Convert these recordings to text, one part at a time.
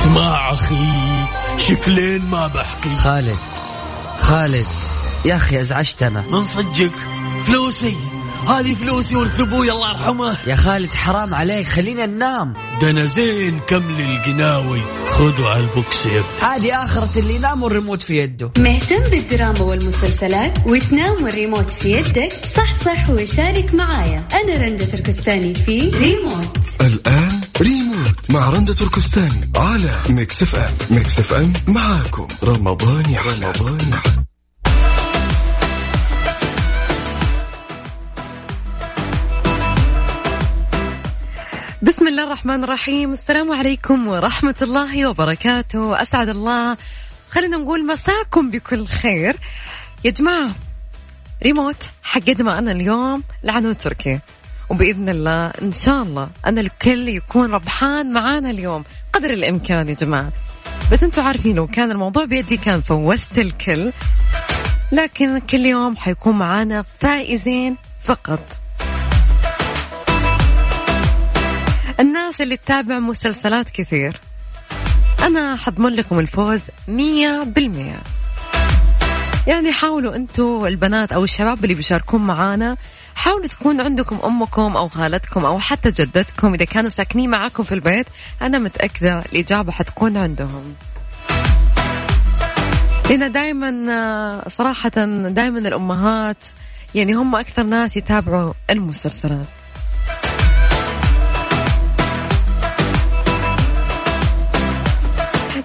اسمع أخي شكلين ما بحكي. خالد خالد يا أخي أزعجتنا. من صدقك؟ فلوسي. هذه فلوسي ورث أبوي الله يرحمه. يا خالد حرام عليك خلينا ننام. ده أنا زين كمل القناوي خذوا على البوكس يا هذه آخرة اللي ينام والريموت في يده. مهتم بالدراما والمسلسلات وتنام والريموت في يدك؟ صح صح وشارك معايا. أنا رندة تركستاني في ريموت. الآن ريموت مع رندة تركستاني على Mix FM. Mix FM معاكم. رمضان يا رمضان. بسم الله الرحمن الرحيم. السلام عليكم ورحمة الله وبركاته. أسعد الله. خلينا نقول مساكم بكل خير. يا جماعة ريموت حقدم أنا اليوم لعنود تركي وبإذن الله إن شاء الله أنا الكل يكون ربحان معانا اليوم قدر الإمكان يا جماعة. بس أنتوا عارفين لو كان الموضوع بيدي كان فوزت الكل لكن كل يوم حيكون معانا فائزين فقط. الناس اللي تتابع مسلسلات كثير أنا حضمن لكم الفوز مية بالمية. يعني حاولوا أنتوا البنات أو الشباب اللي بيشاركون معانا حاولوا تكون عندكم أمكم أو خالتكم أو حتى جدتكم إذا كانوا ساكنين معاكم في البيت أنا متأكدة الإجابة حتكون عندهم. لأن دائما صراحة دائما الأمهات يعني هم أكثر ناس يتابعوا المسلسلات.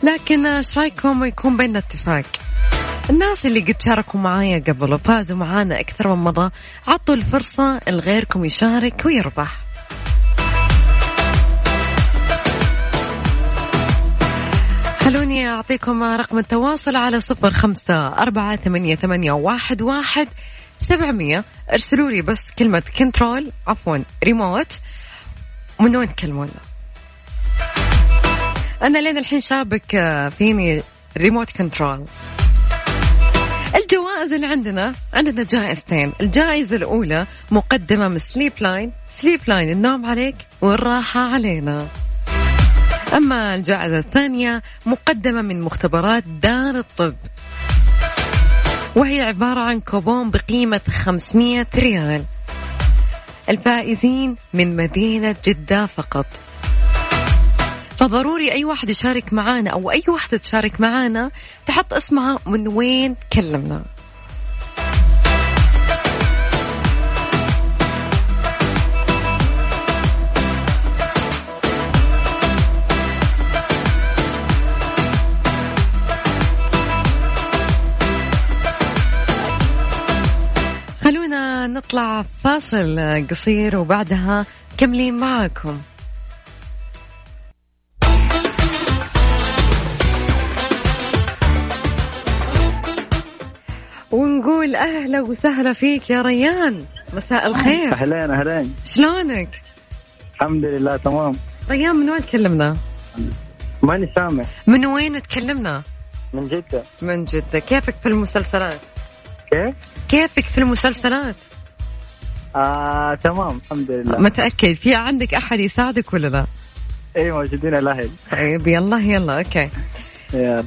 لكن إيش رأيكم يكون بيننا اتفاق؟ الناس اللي قد شاركوا معايا قبل وفازوا معانا أكثر من مضى عطوا الفرصة لغيركم يشارك ويربح. خلوني أعطيكم رقم التواصل على صفر خمسة أربعة ثمانية, ثمانية واحد, واحد سبعمية. ارسلوا لي بس كلمة control عفوا ريموت من وين تكلمونا أنا لين الحين شابك آه، فيني remote control الجوائز اللي عندنا عندنا جائزتين. الجائزة الأولى مقدمة من Sleep Line Sleep Line النوم عليك والراحة علينا. أما الجائزة الثانية مقدمة من مختبرات دار الطب. وهي عبارة عن كوبون بقيمة 500 ريال. الفائزين من مدينة جدة فقط. فضروري أي واحد يشارك معانا أو أي واحدة تشارك معانا تحط اسمها من وين كلمنا. خلونا نطلع فاصل قصير وبعدها كملين معاكم. ونقول أهلا وسهلا فيك يا ريان مساء الخير أهلين أهلين شلونك؟ الحمد لله تمام ريان من وين تكلمنا؟ ماني سامع من وين تكلمنا؟ من جدة من جدة كيفك في المسلسلات؟ كيف؟ كيفك في المسلسلات؟ آه تمام الحمد لله متأكد في عندك أحد يساعدك ولا لا؟ اي موجودين الأهل طيب يلا يلا أوكي يلا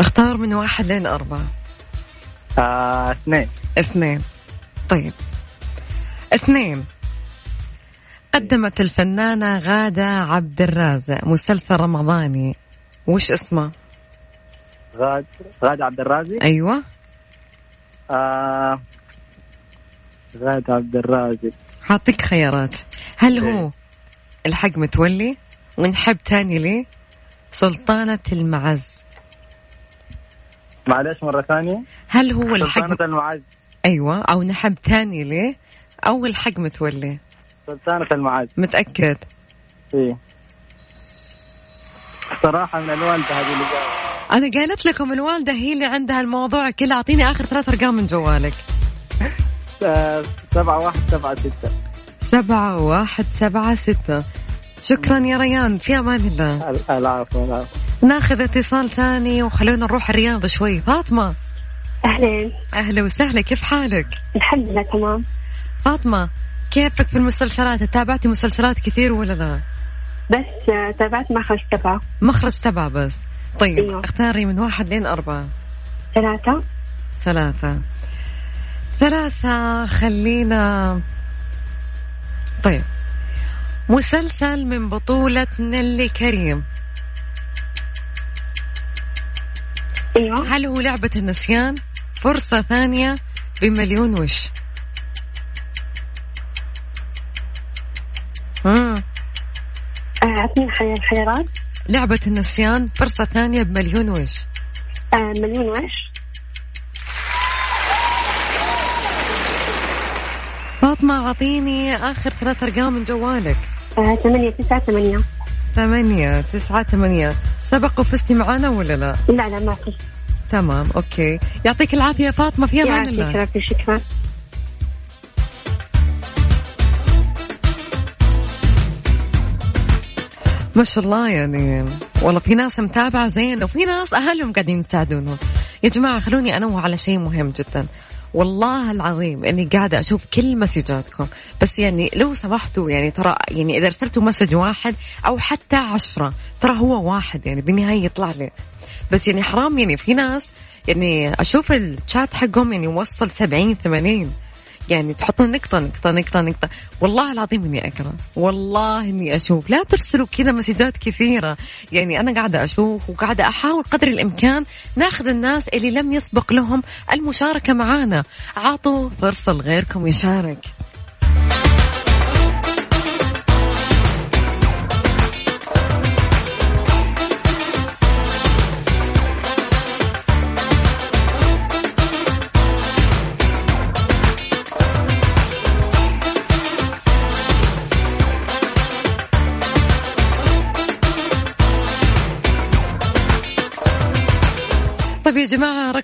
اختار من واحد لين أربعة. آه اثنين. اثنين. طيب. اثنين. قدمت الفنانة غادة عبد الرازق مسلسل رمضاني. وش اسمه؟ غاد غاد عبد الرازق؟ أيوة. آه غاد عبد الرازق. حاطيك خيارات. هل هو إيه. الحق متولي؟ ونحب تاني ليه؟ سلطانة المعز. معلش مرة ثانية. هل هو سلطانة المعز أيوة أو نحب تاني ليه؟ أو الحق متولي. سلطانة المعز متأكد؟ إيه صراحة من الوالدة هذه اللي جاية. أنا قالت لكم الوالدة هي اللي عندها الموضوع كله. أعطيني آخر ثلاث أرقام من جوالك. آه، سبعة واحد سبعة ستة. سبعة واحد سبعة ستة. شكرا يا ريان. في أمان الله. ال- العفو العفو. ناخذ اتصال ثاني وخلونا نروح الرياض شوي. فاطمة. أهلين. أهلا وسهلا كيف حالك؟ الحمد لله تمام. فاطمة كيفك في المسلسلات؟ تابعتي مسلسلات كثير ولا لا؟ بس آه، تابعت مخرج تبعه مخرج تبعه بس. طيب أيوه. اختاري من واحد لين أربعة. ثلاثة. ثلاثة. ثلاثة خلينا. طيب. مسلسل من بطولة نيلي كريم. أيوه. هل هو لعبة النسيان؟ فرصة ثانية بمليون وش. مم. آه، أعطيني حي- الخيارات لعبة النسيان فرصة ثانية بمليون وش. آه، مليون وش. فاطمة أعطيني آخر ثلاث أرقام من جوالك. آه، ثمانية تسعة ثمانية. ثمانية تسعة ثمانية. سبق وفزتي معنا ولا لا؟ لا لا ما في. تمام okay. يعطيك العافية فاطمة في أمان الله. يعطيك شكرا. ما شاء الله يعني والله في ناس متابعة زين وفي ناس أهلهم قاعدين يساعدونهم يا جماعة خلوني أنوه على شيء مهم جدا. والله العظيم إني قاعدة أشوف كل مسجاتكم. بس يعني لو سمحتوا يعني ترى يعني إذا ارسلتوا message واحد أو حتى عشرة ترى هو واحد يعني بالنهاية يطلع لي. بس يعني حرام يعني في ناس يعني أشوف الشات حقهم يعني وصل 70 80 يعني تحطون نقطة نقطة نقطة نقطة. والله العظيم إني اقرا والله إني أشوف. لا ترسلوا كذا مسجات كثيرة. يعني أنا قاعدة أشوف وقاعدة أحاول قدر الإمكان ناخذ الناس اللي لم يسبق لهم المشاركة معانا. عطوا فرصة لغيركم يشارك.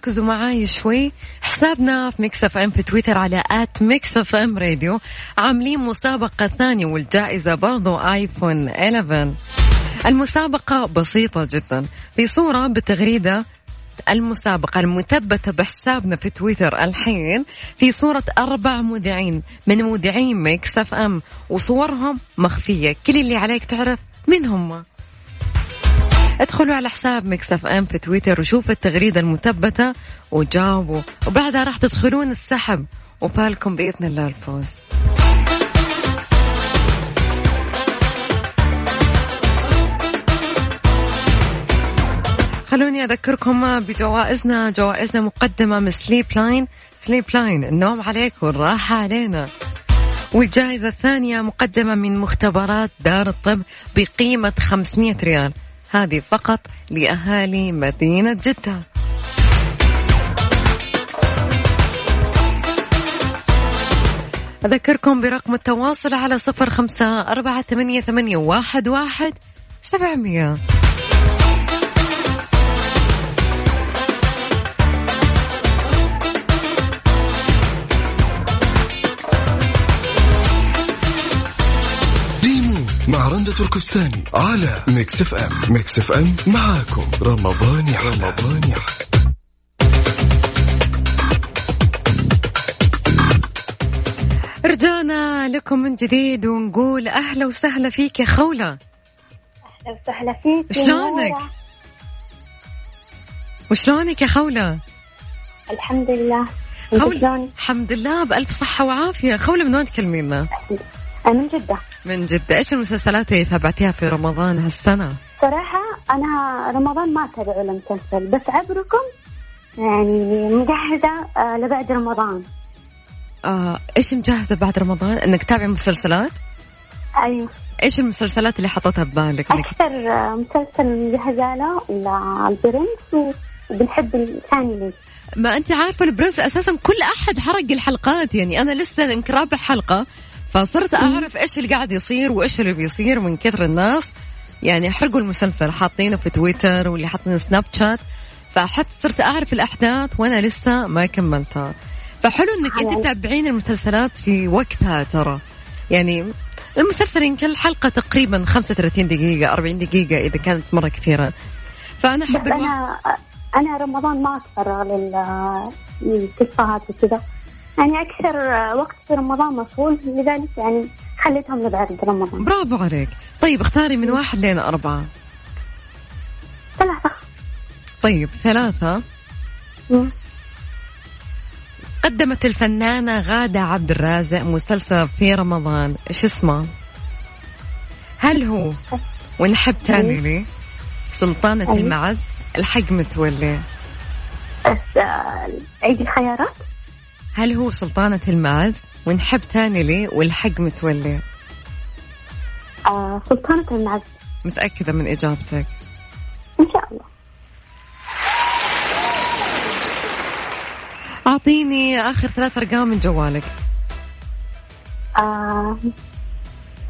ركزوا معاي شوي. حسابنا في Mix FM في تويتر على at Mix FM Radio. عاملين مسابقة ثانية والجائزة برضو iPhone 11 المسابقة بسيطة جدا. في صورة بتغريدة المسابقة المثبتة بحسابنا في تويتر الحين. في صورة أربع مذيعين من مذيعين Mix FM وصورهم مخفية. كل اللي عليك تعرف من هم. ادخلوا على حساب Mix FM في تويتر وشوفوا التغريدة المثبتة وجاوبوا. وبعدها راح تدخلون السحب وفالكم بإذن الله الفوز. خلوني أذكركم بجوائزنا. جوائزنا مقدمة من Sleep Line Sleep Line النوم عليك والراحة علينا. والجائزة الثانية مقدمة من مختبرات دار الطب بقيمة 500 ريال. هذه فقط لأهالي مدينة جدة. أذكركم برقم التواصل على صفر خمسة أربعة ثمانية, ثمانية واحد, واحد سبعمية. مع رندة تركستاني على Mix FM. Mix FM معاكم. رمضان يحلى. رمضان يحلى. رجعنا لكم من جديد ونقول أهلا وسهلا فيك يا خولة. أهلا وسهلا فيك. يا شلونك؟ وشلونك يا خولة؟ الحمد لله. خولة؟ الحمد لله بألف صحة وعافية. خولة من وين تكلمينا؟ أنا من جدة. من جدة إيش المسلسلات اللي تابعتيها في رمضان هالسنة؟ صراحة أنا رمضان ما أتابع ولا مسلسل بس عبركم يعني مجهزة آه، لبعد رمضان آه، إيش مجهزة بعد رمضان؟ إنك تتابعي مسلسلات؟ أيوة إيش المسلسلات اللي حطيتها ببالك؟ أكثر آه، مسلسل مجهزة له البرنس وبنحب الثاني لي ما أنت عارفة البرنس أساسا كل أحد حرق الحلقات يعني أنا لسه يمكن رابع حلقة فصرت أعرف إيش اللي قاعد يصير وإيش اللي بيصير من كثر الناس. يعني حرقوا المسلسل حاطينه في تويتر واللي حاطينه سناب شات. فحتى صرت أعرف الأحداث وأنا لسه ما كملتها. فحلو إنك أنت. تتابعين المسلسلات في وقتها ترى. يعني المسلسل يمكن الحلقة تقريبا 35 دقيقة 40 دقيقة إذا كانت مرة كثيرة. فأنا أحب أنا أنا رمضان ما لل- للقصات وكذا. يعني أكثر وقت في رمضان مشغول لذلك يعني خليتهم لبعد رمضان. برافو عليك. طيب اختاري من واحد لين أربعة. ثلاثة. طيب ثلاثة. مم. قدمت الفنانة غادة عبد الرازق مسلسل في رمضان. إيش اسمه؟ هل هو؟ ونحب تاني لي. سلطانة أيوة. المعز. الحق متولي بس آه، عيد الخيارات؟ هل هو سلطانة المعز ونحب تاني لي والحق متولي. آه، سلطانة المعز متأكدة من إجابتك. إن شاء الله. أعطيني آخر ثلاث أرقام من جوالك. آه،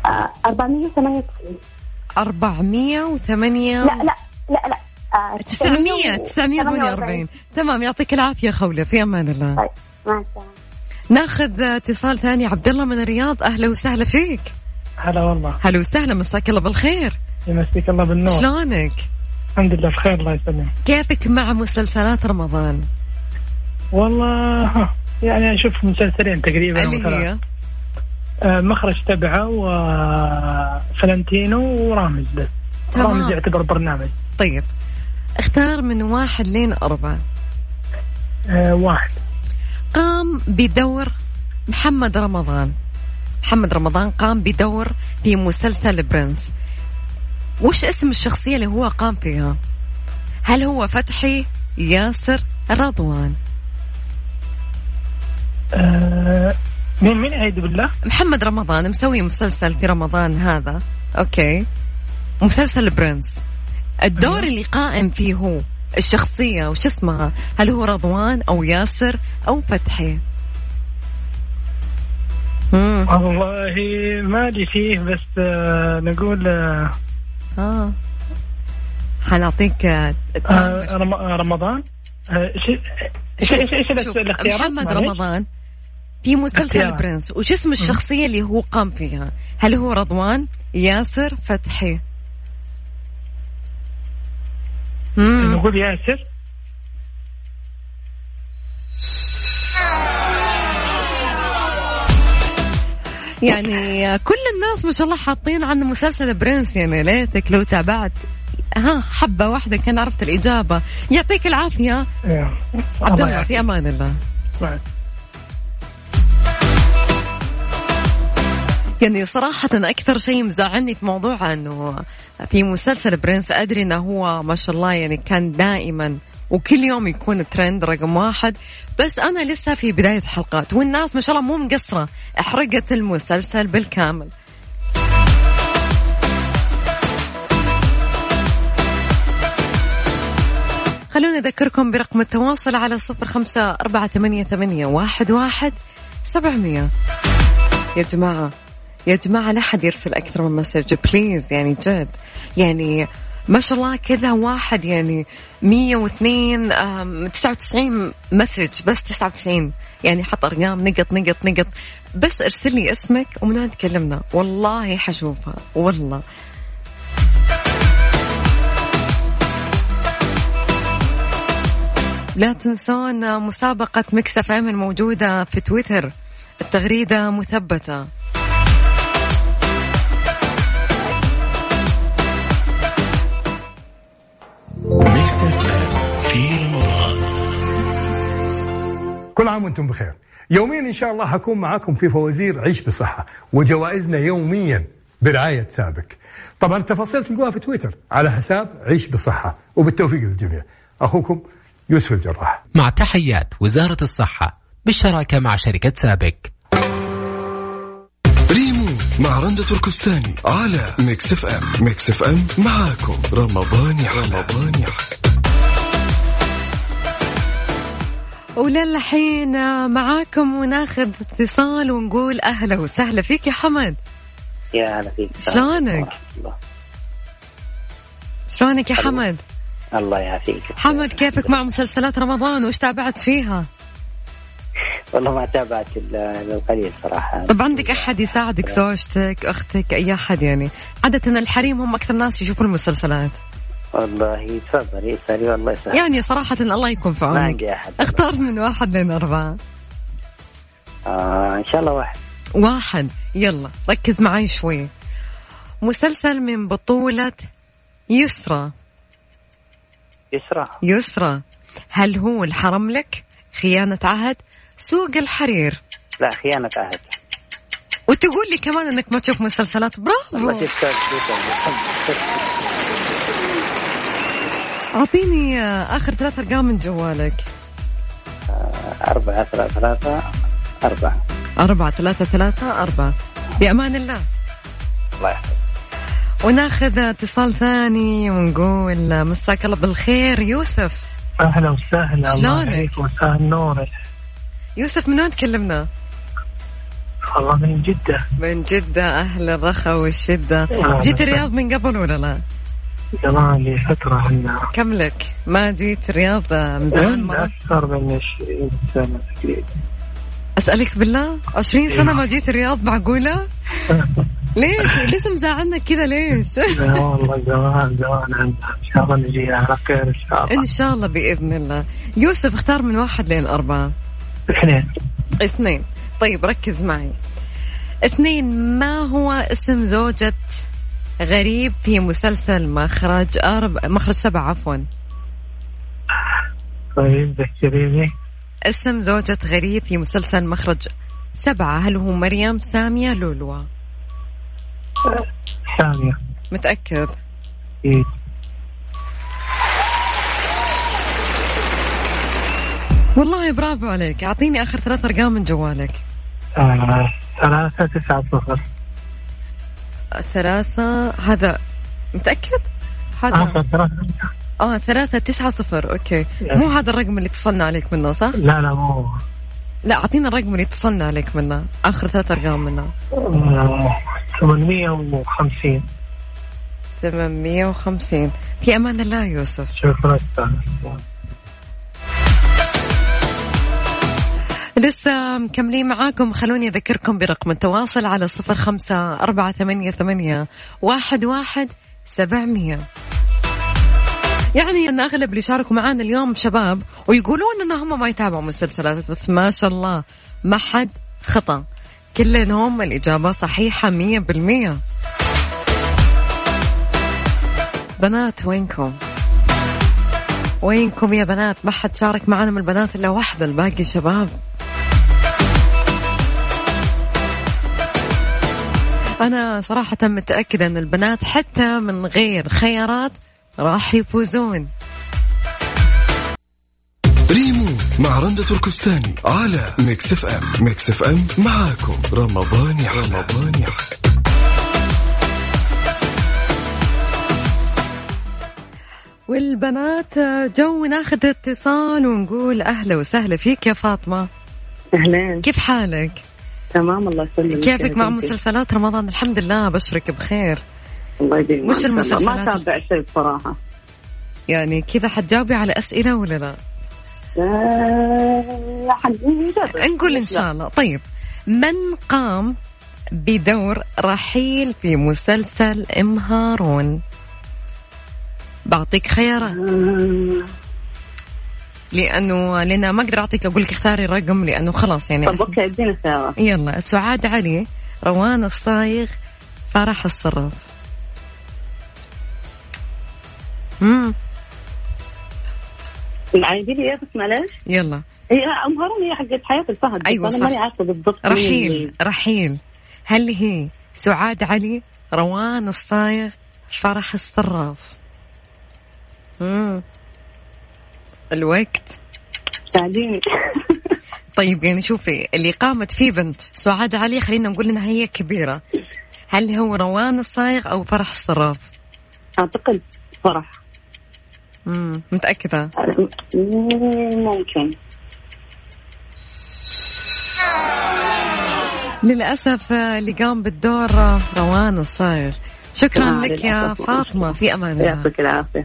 آه، 498 408 لا لا لا لا. آه، 900 948 تمام يعطيك العافية خولة. في أمان الله. طيب. مع السلامة. ناخذ اتصال ثاني. عبد الله من الرياض أهلا وسهلا فيك. هلا والله. هلا وسهلا مساك الله بالخير. يمسيك الله بالنور. شلونك؟ الحمد لله بخير الله يسلمك. كيفك مع مسلسلات رمضان؟ والله يعني أشوف مسلسلين تقريبا اللي. هي؟ آه، مخرج تبعه وفلنتينو ورامز. بس تمام. رامز يعتبر برنامج. طيب. اختار من واحد لين أربعة. آه، واحد. قام بدور محمد رمضان. محمد رمضان قام بدور في مسلسل برنس. وش اسم الشخصية اللي هو قام فيها؟ هل هو فتحي ياسر رضوان؟ آه، مين مين عيد بالله؟ محمد رمضان مسوي مسلسل في رمضان هذا. أوكي. مسلسل برنس. الدور اللي قائم فيه هو الشخصية وش اسمها؟ هل هو رضوان أو ياسر أو فتحي؟ مم. والله مالي فيه بس آه، نقول آه حنعطيك آه، آه، رم- آه، رمضان؟ إيش إيش إيش الاختيارات؟ محمد؟ رمضان في مسلسل. برنس وش اسم الشخصية اللي هو قام فيها؟ هل هو رضوان ياسر فتحي؟ نقول ياسر يعني كل الناس ما شاء الله حاطين عن مسلسل برنس يعني ليتك لو تابعت. ها حبة واحدة كان عرفت الإجابة. يعطيك العافية. عبد الله. في أمان الله. يعني صراحة أكثر شيء مزعلني في موضوع أنه في مسلسل برنس أدري أنه هو ما شاء الله يعني كان دائما وكل يوم يكون ترند رقم واحد. بس أنا لسه في بداية حلقات والناس ما شاء الله مو مقصرة. أحرقت المسلسل بالكامل. خلونا أذكركم برقم التواصل على صفر خمسة أربعة ثمانية, ثمانية واحد, واحد سبعمية. يا جماعة يا جماعة لا حد يرسل أكثر من message please يعني جد. يعني ما شاء الله كذا واحد يعني مية واثنين تسعة وتسعين message بس تسعة وتسعين. يعني حط أرقام نقط نقط نقط. بس ارسل لي اسمك ومن وين تكلمنا. والله حشوفها والله. لا تنسون مسابقة Mix FM موجودة في تويتر. التغريدة مثبتة. Mix FM في رمضان. كل عام وأنتم بخير. يوميا إن شاء الله حكون معاكم في فوازير عيش بصحة وجوائزنا يوميا برعاية سابك طبعا التفاصيل تلقوها في تويتر على حساب عيش بصحة. وبالتوفيق للجميع. أخوكم يوسف الجراح. مع تحيات وزارة الصحة بالشراكة مع شركة سابك مع رندة تركستاني على Mix FM. Mix FM معاكم. رمضان يحلى. رمضان يحلى. وللحين معاكم وناخذ اتصال ونقول أهلا وسهلا فيك يا حمد. يا هلا فيك. شلونك؟ شلونك يا حمد؟ الله يعافيك. حمد كيفك مع مسلسلات رمضان؟ وش تابعت فيها؟ والله ما تابعت القليل صراحة. طب عندك أحد يساعدك زوجتك أختك أي أحد يعني؟ عادة الحريم هم أكثر ناس يشوفوا المسلسلات. والله تفضلي اسالي والله يسهل يعني صراحة الله يكون في ما عونك. عندي أحد. اختار من واحد لين أربعة. آه إن شاء الله واحد. واحد. يلا ركز معي شوي. مسلسل من بطولة يسرى يسرى يسرى هل هو الحرم لك؟ خيانة عهد؟ سوق الحرير. لا خيانة عهد وتقول لي كمان إنك ما تشوف مسلسلات. برافو. أعطيني آه، آخر ثلاث أرقام من جوالك. أربعة ثلاثة ثلاثة أربعة. أربعة ثلاثة ثلاثة أربعة. بأمان الله. الله يحفظك. وناخذ اتصال ثاني ونقول مساك الله بالخير يوسف. أهلا وسهلا. شلونك؟ وسهلا. نورك. يوسف من وين تكلمنا؟ والله من جدة من جدة أهل الرخاء والشدة أهلا جيت. الرياض من قبل ولا لا؟ زمان لي فترة هنا كم لك؟ ما جيت الرياض من زمان مرة؟ أكثر من 20 سنة تقريبا أسألك بالله 20 سنة ما جيت الرياض معقولة؟ ليش؟ ليش مزعلنا كذا ليش؟ لا والله زمان زمان عندنا إن شاء الله نجي على خير إن شاء الله إن شاء الله بإذن الله يوسف اختار من واحد لين أربعة اثنين. اثنين. طيب ركز معي. اثنين ما هو اسم زوجة غريب في مسلسل مخرج أرب... مخرج سبعة عفوا. طيب ذكريني. اسم زوجة غريب في مسلسل مخرج سبعة هل هو مريم سامية لولوا؟ ثانية متأكد؟ إيه. والله برافو عليك. أعطيني آخر ثلاث أرقام من جوالك. آه، ثلاثة تسعة صفر. ثلاثة هذا متأكد؟ هذا. آخر ثلاثة آه ثلاثة تسعة صفر. أوكي. مو هذا الرقم اللي اتصلنا عليك منه صح؟ لا لا مو. لا أعطينا الرقم اللي اتصلنا عليك منه. آخر ثلاث أرقام منه. آه، 850 850 في أمان الله يوسف. شكرا. لسه مكملين معاكم. خلوني أذكركم برقم التواصل على صفر خمسة أربعة ثمانية, ثمانية واحد, واحد سبعمية. يعني أن أغلب اللي شاركوا معانا اليوم شباب ويقولون أن هم ما يتابعوا مسلسلات بس ما شاء الله ما حد خطأ. كلهم الإجابة صحيحة مية بالمية. بنات وينكم؟ وينكم يا بنات؟ ما حد شارك معنا من البنات إلا واحدة الباقي شباب. أنا صراحة متأكدة أن البنات حتى من غير خيارات راح يفوزون. ريمو مع رندة تركستاني على Mix FM. Mix FM معاكم. رمضان يحلى رمضان يحلى والبنات جو ناخذ اتصال ونقول أهلا وسهلا فيك يا فاطمة. أهلين. كيف حالك؟ تمام الله يسلمك. كيفك مع؟ مسلسلات رمضان؟ الحمد لله بشرك بخير. الله يديم وش المسلسلات؟ ما تابع شيء بصراحة. يعني كذا حتجاوبي على أسئلة ولا لا؟ آه، حد نجرب. نقول إن شاء الله. طيب من قام بدور رحيل في مسلسل ام هارون بعطيك خيارات. آه، لأنه لأن ما أقدر أعطيك أقول لك اختاري رقم لأنه خلاص يعني. طب أوكي ادينا خيارات يلا سعاد علي روان الصايغ فرح الصراف. امم عايزين لي اياه بس معلش يلا. هي أم هارون هي حقت حياة الفهد بس أيوة أنا صح. ماني عارفة بالضبط رحيل رحيل. هل هي سعاد علي روان الصايغ فرح الصراف؟ امم الوقت. طيب يعني شوفي اللي قامت فيه بنت سعاد علي خلينا نقول إنها هي كبيرة. هل هو روان الصايغ أو فرح الصراف؟ أعتقد فرح. امم متأكدة؟ ممكن. للأسف اللي قام بالدور روان الصايغ. شكرا آه، لك يا. فاطمة في أمان الله. يعطيك العافية.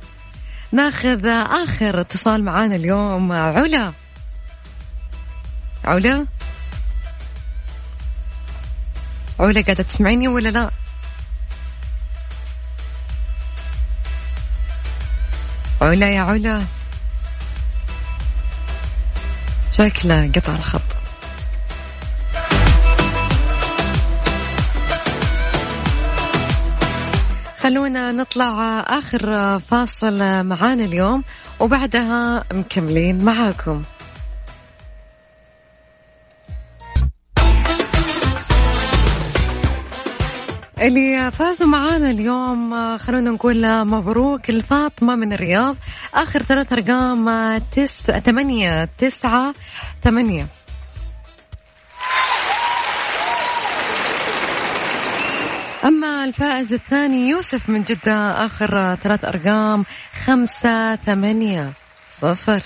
ناخذ آخر اتصال معانا اليوم علا. علا؟ علا قاعدة تسمعيني ولا لا؟ علا يا علا. شكله قطع الخط. خلونا نطلع آخر فاصل معانا اليوم وبعدها مكملين معاكم. اللي فازوا معانا اليوم خلونا نقول مبروك الفاطمة من الرياض. آخر ثلاث أرقام تس ثمانية تسعة ثمانية. أما الفائز الثاني يوسف من جدة آخر ثلاث أرقام خمسة ثمانية صفر.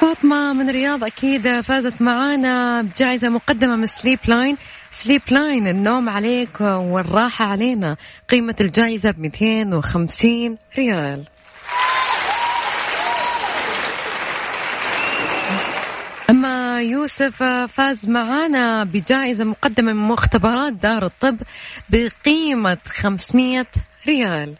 فاطمة من الرياض أكيد فازت معانا بجائزة مقدمة من سليب لاين Sleep Line النوم عليك والراحة علينا. قيمة الجائزة ب 250 ريال أما يوسف فاز معانا بجائزة مقدمة من مختبرات دار الطب بقيمة 500 ريال.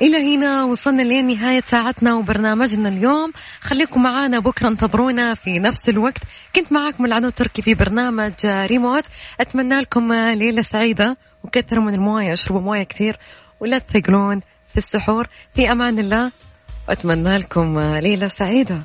إلى هنا وصلنا لنهاية ساعتنا وبرنامجنا اليوم. خليكم معنا بكرة انتظرونا في نفس الوقت. كنت معاكم العنو التركي في برنامج ريموت. أتمنى لكم ليلة سعيدة وكثروا من الموية أشربوا موية كثير ولا تثقلون في السحور. في أمان الله. وأتمنى لكم ليلة سعيدة.